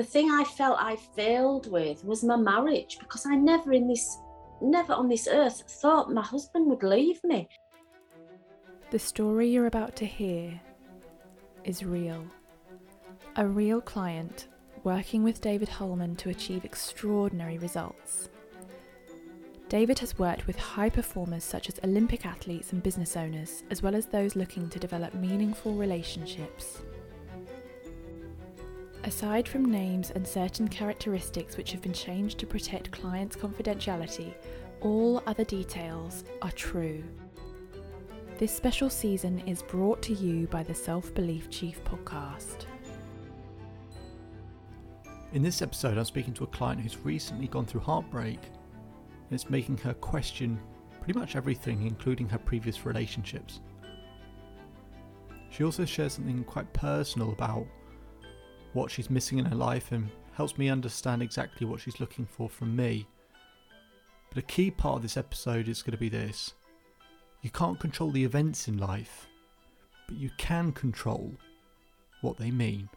the thing I felt I failed with was my marriage because I never in this, never on this earth thought my husband would leave me. The story you're about to hear is real. A real client working with David Hulman to achieve extraordinary results. David has worked with high performers such as Olympic athletes and business owners, as well as those looking to develop meaningful relationships. Aside from names and certain characteristics which have been changed to protect clients' confidentiality, all other details are true. This special season is brought to you by the Self Belief Chief podcast. In this episode, I'm speaking to a client who's recently gone through heartbreak and it's making her question pretty much everything, including her previous relationships. She also shares something quite personal about what she's missing in her life and helps me understand exactly what she's looking for from me. But a key part of this episode is going to be this you can't control the events in life, but you can control what they mean.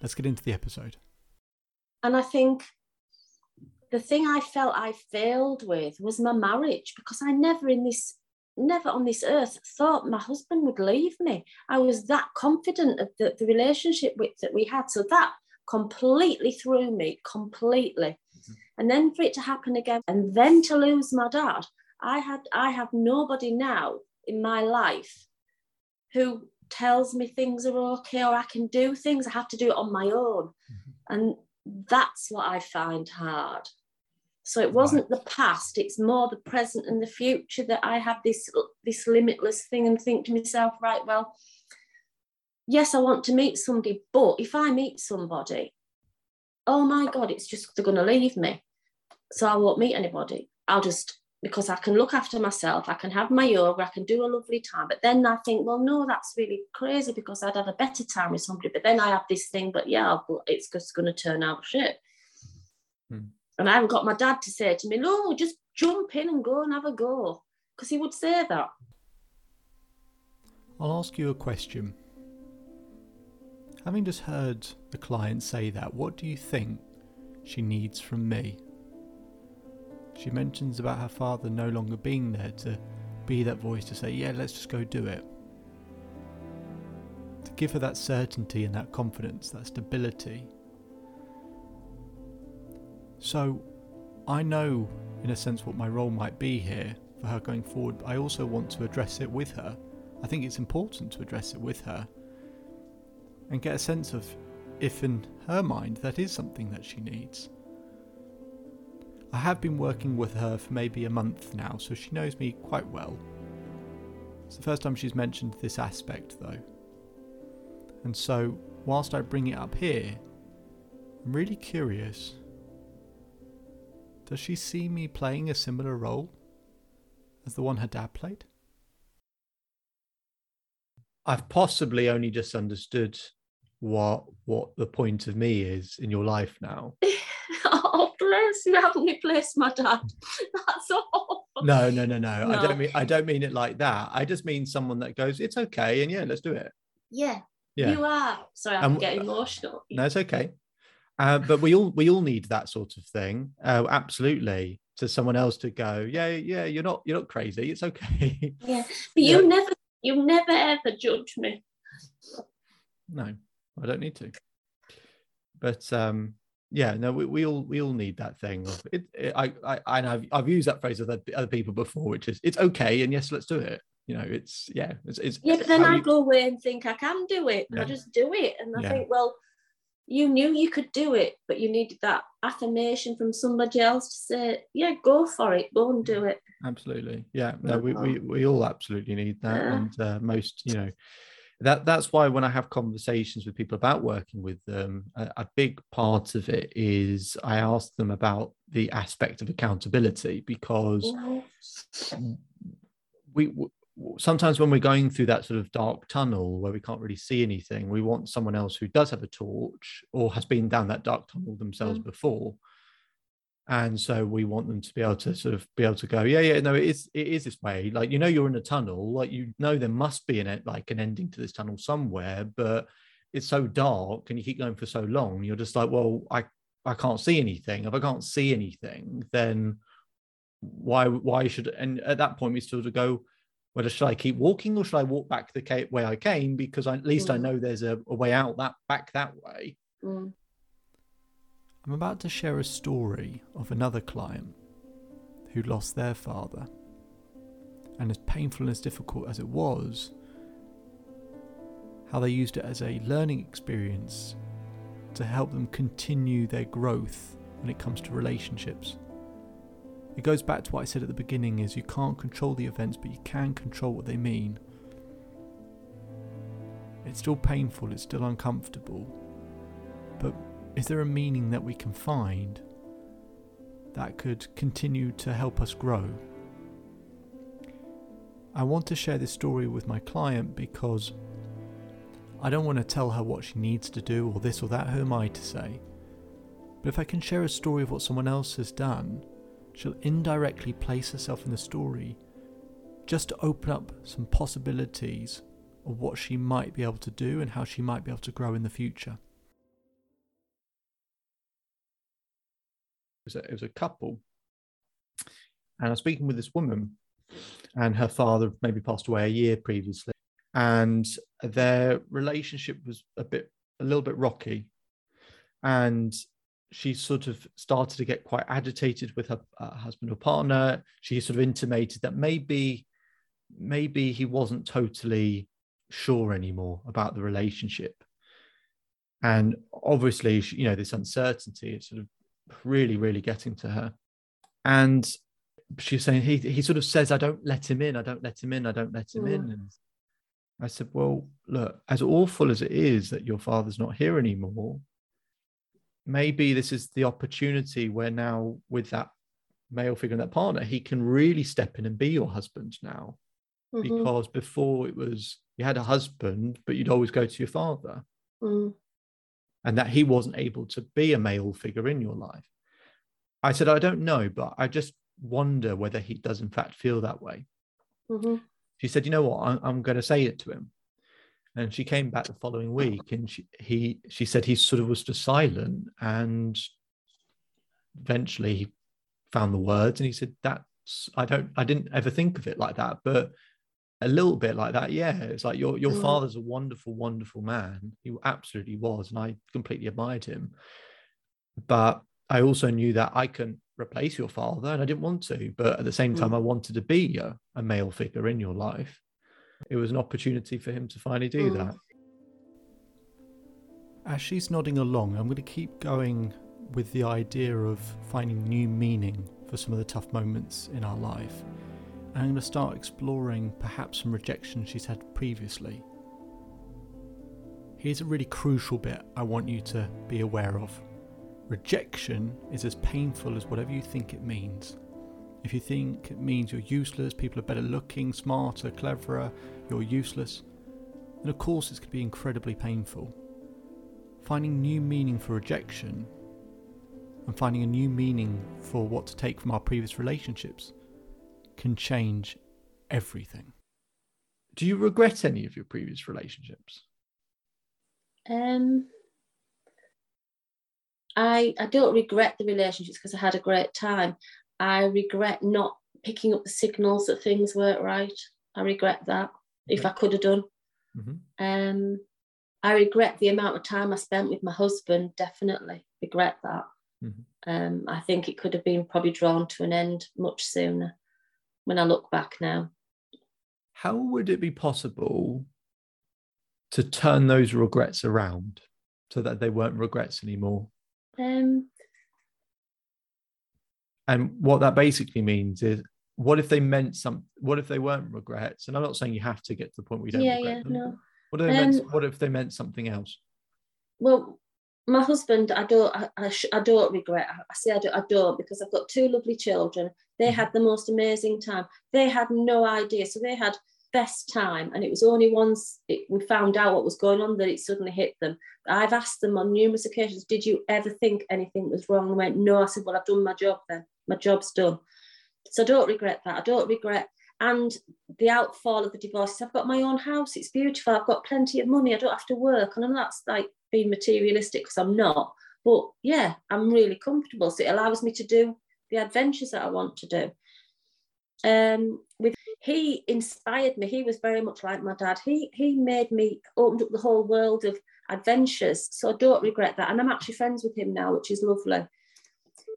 Let's get into the episode. And I think the thing I felt I failed with was my marriage because I never in this never on this earth thought my husband would leave me. I was that confident of the, the relationship with, that we had. So that completely threw me, completely. Mm-hmm. And then for it to happen again, and then to lose my dad, I had I have nobody now in my life who tells me things are okay or I can do things. I have to do it on my own. Mm-hmm. And that's what I find hard. So it wasn't right. the past, it's more the present and the future that I have this this limitless thing and think to myself, right, well, yes, I want to meet somebody, but if I meet somebody, oh my God, it's just they're gonna leave me. So I won't meet anybody. I'll just because I can look after myself, I can have my yoga, I can do a lovely time. But then I think, well, no, that's really crazy because I'd have a better time with somebody. But then I have this thing, but yeah, it's just going to turn out shit. Hmm. And I haven't got my dad to say to me, no, just jump in and go and have a go. Because he would say that. I'll ask you a question. Having just heard the client say that, what do you think she needs from me? She mentions about her father no longer being there to be that voice to say, yeah, let's just go do it. To give her that certainty and that confidence, that stability. So I know, in a sense, what my role might be here for her going forward. I also want to address it with her. I think it's important to address it with her and get a sense of if, in her mind, that is something that she needs. I have been working with her for maybe a month now, so she knows me quite well. It's the first time she's mentioned this aspect, though. And so, whilst I bring it up here, I'm really curious. Does she see me playing a similar role as the one her dad played? I've possibly only just understood what what the point of me is in your life now. oh, bless you haven't replaced my dad. That's all. No, no, no, no, no. I don't mean I don't mean it like that. I just mean someone that goes, it's okay, and yeah, let's do it. Yeah. Yeah. You are. Sorry, I'm getting emotional. No, it's okay. Uh, but we all we all need that sort of thing. Uh, absolutely. To someone else to go, yeah, yeah, you're not you're not crazy. It's okay. Yeah. But you yeah. never you never ever judge me. No, I don't need to. But um yeah no we, we all we all need that thing of it, it I, I and I've, I've used that phrase with other people before which is it's okay and yes let's do it you know it's yeah it's, it's yeah but then I you... go away and think I can do it yeah. I just do it and I yeah. think well you knew you could do it but you needed that affirmation from somebody else to say yeah go for it go and do it. Absolutely. Yeah no we, we, we all absolutely need that yeah. and uh, most you know that that's why when I have conversations with people about working with them, a, a, big part of it is I ask them about the aspect of accountability because we sometimes when we're going through that sort of dark tunnel where we can't really see anything, we want someone else who does have a torch or has been down that dark tunnel themselves mm. before and so we want them to be able to sort of be able to go yeah yeah no it is it is this way like you know you're in a tunnel like you know there must be an like an ending to this tunnel somewhere but it's so dark and you keep going for so long, you're just like, well, I I can't see anything. If I can't see anything, then why why should and at that point we still to go whether should I keep walking or should I walk back the way I came because I, at least mm. I know there's a, a, way out that back that way. Mm. I'm about to share a story of another client who lost their father. And as painful and as difficult as it was, how they used it as a learning experience to help them continue their growth when it comes to relationships. It goes back to what I said at the beginning is you can't control the events but you can control what they mean. It's still painful, it's still uncomfortable. But is there a meaning that we can find that could continue to help us grow? I want to share this story with my client because I don't want to tell her what she needs to do or this or that, who am I to say? But if I can share a story of what someone else has done, she'll indirectly place herself in the story just to open up some possibilities of what she might be able to do and how she might be able to grow in the future. It was a, it was a couple, and I was speaking with this woman, and her father maybe passed away a year previously, and their relationship was a bit, a little bit rocky, and she sort of started to get quite agitated with her uh, husband or partner. She sort of intimated that maybe, maybe he wasn't totally sure anymore about the relationship. And obviously, you know, this uncertainty is sort of really, really getting to her. And she's saying he he sort of says, "I don't let him in. I don't let him in. I don't let him mm. in." And I said, "Well, look, as awful as it is that your father's not here anymore, maybe this is the opportunity where now with that male figure and that partner he can really step in and be your husband now mm-hmm. because before it was you had a husband but you'd always go to your father mm. and that he wasn't able to be a male figure in your life i said i don't know but i just wonder whether he does in fact feel that way mm-hmm. she said you know what I'm, I'm going to say it to him and she came back the following week and she he she said he sort of was just silent and eventually he found the words and he said that's i don't i didn't ever think of it like that but a little bit like that yeah it's like your your mm. father's a wonderful wonderful man he absolutely was and i completely admired him but i also knew that i can replace your father and i didn't want to but at the same time mm. i wanted to be a, a male figure in your life it was an opportunity for him to finally do mm. that. As she's nodding along, I'm going to keep going with the idea of finding new meaning for some of the tough moments in our life. And I'm going to start exploring perhaps some rejection she's had previously. Here's a really crucial bit I want you to be aware of. Rejection is as painful as whatever you think it means. If you think it means you're useless, people are better looking, smarter, cleverer, you're useless, then of course going to be incredibly painful. Finding new meaning for rejection and finding a new meaning for what to take from our previous relationships can change everything. Do you regret any of your previous relationships? Um, I I don't regret the relationships because I had a great time. I regret not picking up the signals that things weren't right. I regret that if I could have done. Mm-hmm. Um, I regret the amount of time I spent with my husband. Definitely regret that. Mm-hmm. Um, I think it could have been probably drawn to an end much sooner. When I look back now, how would it be possible to turn those regrets around so that they weren't regrets anymore? Um, and what that basically means is what if they meant some what if they weren't regrets? And i'm not saying you have to get to the point where you don't yeah, regret yeah, them. no. What if, they um, meant, what if they meant something else? well my husband i don't i, I, I don't regret. I say I don't, I don't because i've got two lovely children. They mm-hmm. had the most amazing time. They had no idea. So they had best time and it was only once it, we found out what was going on that it suddenly hit them. I've asked them on numerous occasions did you ever think anything was wrong? They went no. I said well i've done my job then my job's done so I don't regret that. I don't regret and the outfall of the divorces. I've got my own house. It's beautiful. I've got plenty of money. I don't have to work. And I know that's like being materialistic because I'm not. But yeah, I'm really comfortable. So it allows me to do the adventures that I want to do. Um, with he inspired me. He was very much like my dad. He he made me opened up the whole world of adventures. So I don't regret that. And I'm actually friends with him now, which is lovely.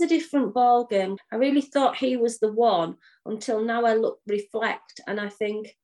A different ball game. I really thought he was the one until now I look reflect and I think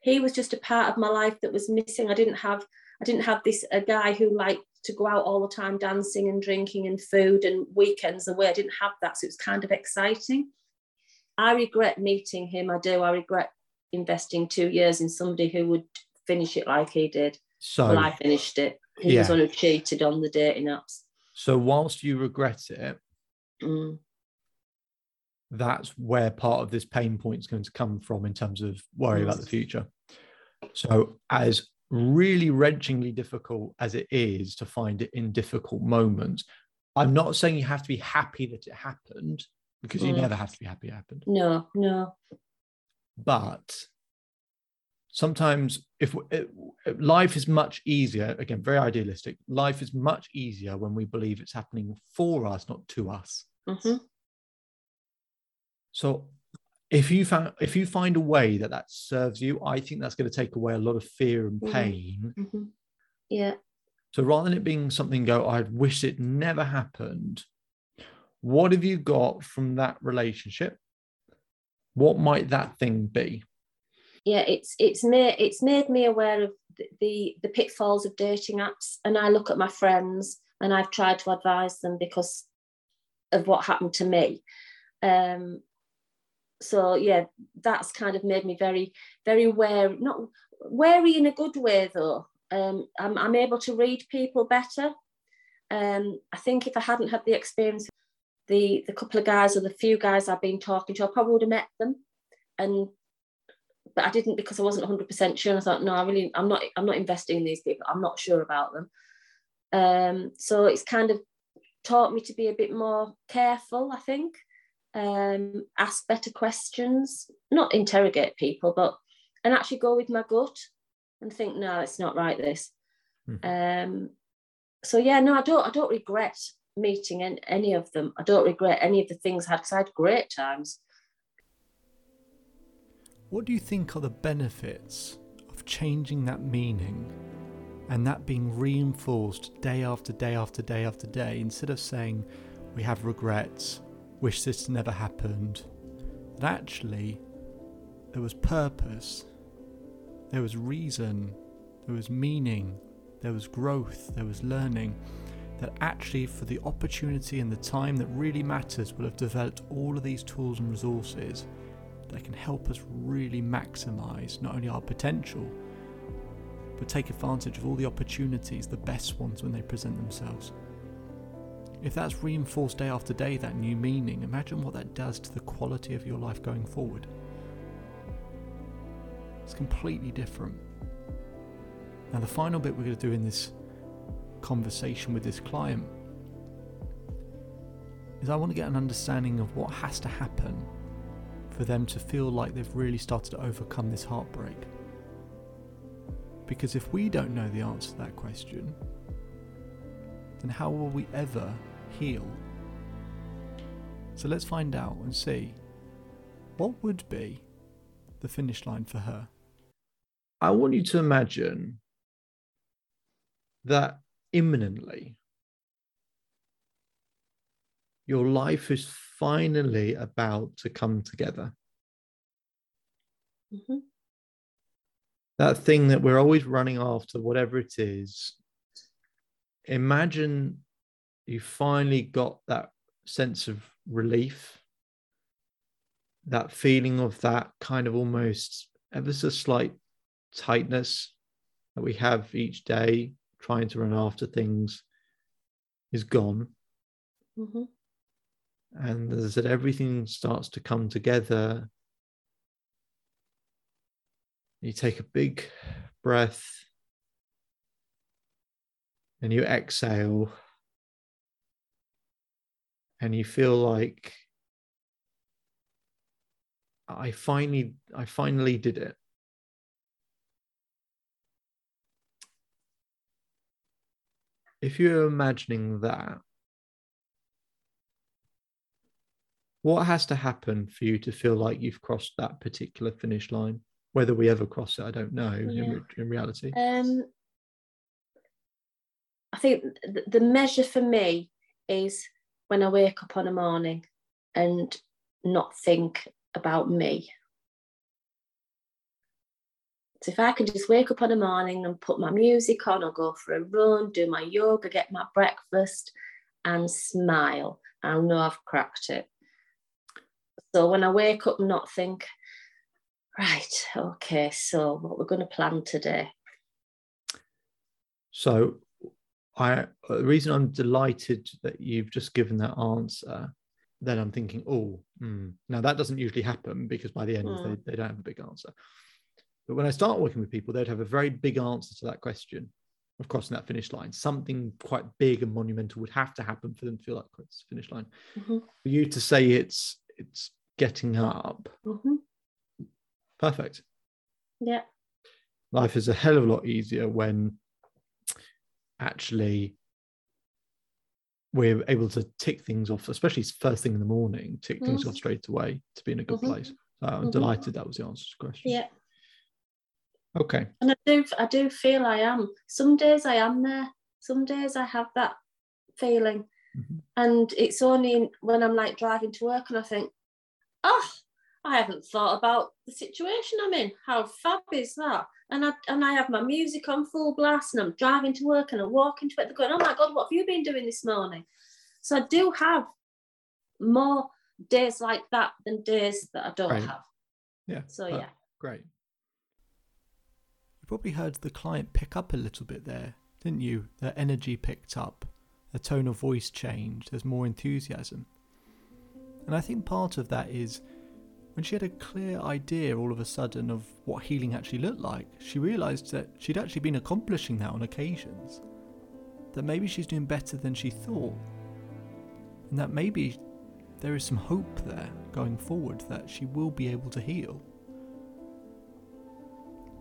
he was just a part of my life that was missing. I didn't have I didn't have this a guy who liked to go out all the time dancing and drinking and food and weekends away. I didn't have that. So it was kind of exciting. I regret meeting him. I do. I regret investing two years in somebody who would finish it like he did. So well, I finished it. He yeah. was on who cheated on the dating apps. So whilst you regret it, mm. that's where part of this pain point is going to come from in terms of worry yes. about the future. So as really wrenchingly difficult as it is to find it in difficult moments, I'm not saying you have to be happy that it happened because mm. you never have to be happy it happened. No, no. But sometimes if it, life is much easier again very idealistic life is much easier when we believe it's happening for us not to us mm-hmm. so if you found if you find a way that that serves you i think that's going to take away a lot of fear and mm-hmm. pain mm-hmm. yeah so rather than it being something go i wish it never happened what have you got from that relationship what might that thing be yeah, it's it's made it's made me aware of the, the, pitfalls of dating apps, and I look at my friends and I've tried to advise them because of what happened to me. Um, so yeah, that's kind of made me very very wary, not wary in a good way though. Um, I'm, I'm able to read people better. Um, I think if I hadn't had the experience, the the couple of guys or the few guys I've been talking to, I probably would have met them and but I didn't because I wasn't 100% sure. And I thought, no, I really, I'm not, I'm not investing in these people. I'm not sure about them. Um, so it's kind of taught me to be a bit more careful, I think. Um, ask better questions, not interrogate people, but and actually go with my gut and think, no, it's not right. This. Mm. Um, so yeah, no, I don't, I don't regret meeting any of them. I don't regret any of the things I had because I had great times. What do you think are the benefits of changing that meaning and that being reinforced day after day after day after day instead of saying we have regrets, wish this never happened? That actually there was purpose, there was reason, there was meaning, there was growth, there was learning. That actually, for the opportunity and the time that really matters, will have developed all of these tools and resources that can help us really maximize not only our potential, but take advantage of all the opportunities, the best ones when they present themselves. If that's reinforced day after day, that new meaning, imagine what that does to the quality of your life going forward. It's completely different. Now, the final bit we're going to do in this conversation with this client is I want to get an understanding of what has to happen for them to feel like they've really started to overcome this heartbreak. Because if we don't know the answer to that question, then how will we ever heal? So let's find out and see what would be the finish line for her. I want you to imagine that imminently your life is finally about to come together. Mm-hmm. That thing that we're always running after, whatever it is, imagine you finally got that sense of relief, that feeling of that kind of almost ever so slight tightness that we have each day trying to run after things is gone. Mm-hmm. And as I said, everything starts to come together. You take a big breath and you exhale, and you feel like I finally, I finally did it. If you're imagining that, what has to happen for you to feel like you've crossed that particular finish line? Whether we ever cross it, I don't know Yeah. in, in reality. Um, I think th- the measure for me is when I wake up on a morning and not think about me. So if I can just wake up on a morning and put my music on or go for a run, do my yoga, get my breakfast and smile, I'll know I've cracked it. So when I wake up and not think, right, okay, so what we're going to plan today. So, I the reason I'm delighted that you've just given that answer, then I'm thinking, oh, hmm. now that doesn't usually happen because by the end Mm. they, they don't have a big answer. But when I start working with people, they'd have a very big answer to that question of crossing that finish line. Something quite big and monumental would have to happen for them to feel like it's finish line. Mhm. For you to say it's it's getting up, Mhm. perfect. Yeah. life is a hell of a lot easier when actually we're able to tick things off, especially first thing in the morning, tick things Mhm. off straight away to be in a good Mhm. place. So I'm Mhm. delighted that was the answer to the question. Yeah. Okay. And I do I do feel I am. Some days I am there. Some days I have that feeling. Mhm. And it's only when I'm like driving to work and I think, oh, I haven't thought about the situation I'm in. How fab is that? And I and I have my music on full blast and I'm driving to work and I walk into it. They're going, oh my God, what have you been doing this morning? So I do have more days like that than days that I don't Right. have. Yeah. So yeah. Great. You probably heard the client pick up a little bit there, didn't you? Their energy picked up, their tone of voice changed, there's more enthusiasm. And I think part of that is when she had a clear idea all of a sudden of what healing actually looked like, she realised that she'd actually been accomplishing that on occasions. That maybe she's doing better than she thought. And that maybe there is some hope there going forward that she will be able to heal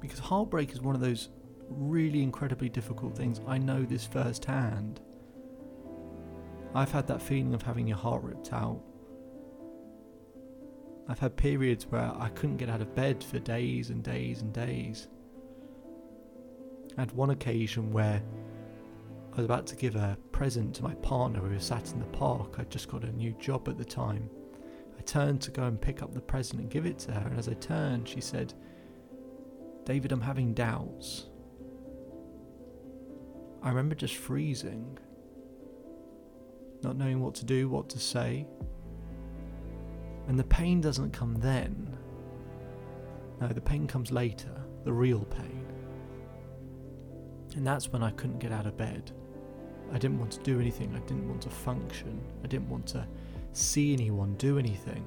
because heartbreak is one of those really incredibly difficult things. I know this firsthand. I've had that feeling of having your heart ripped out. I've had periods where I couldn't get out of bed for days and days and days. I had one occasion where I was about to give a present to my partner. We were sat in the park. I'd just got a new job at the time. I turned to go and pick up the present and give it to her, and as I turned, she said, David, I'm having doubts. I remember just freezing, not knowing what to do, what to say. And the pain doesn't come then. No, the pain comes later, the real pain. And that's when I couldn't get out of bed. I didn't want to do anything, I didn't want to function, I didn't want to see anyone do anything.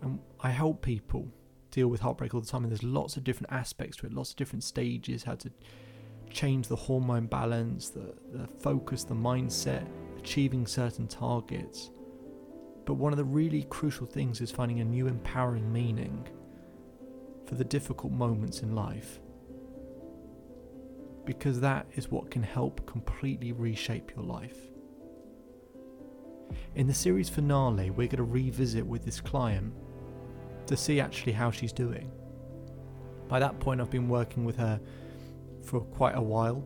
And I help people deal with heartbreak all the time, and there's lots of different aspects to it, lots of different stages, how to change the hormone balance, the, the focus, the mindset, achieving certain targets. But one of the really crucial things is finding a new empowering meaning for the difficult moments in life. Because that is what can help completely reshape your life. In the series finale, we're going to revisit with this client to see actually how she's doing. By that point, I've been working with her for quite a while,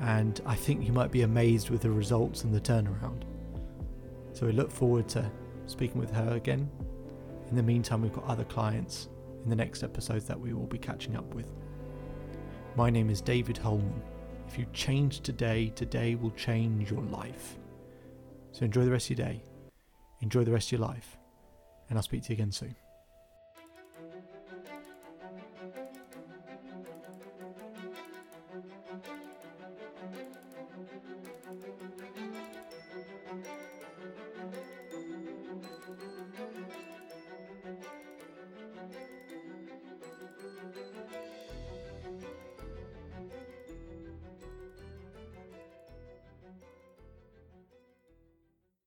and I think you might be amazed with the results and the turnaround. So we look forward to speaking with her again. In the meantime, we've got other clients in the next episodes that we will be catching up with. My name is David Hulman. If you change today, today will change your life. So enjoy the rest of your day, enjoy the rest of your life, and I'll speak to you again soon.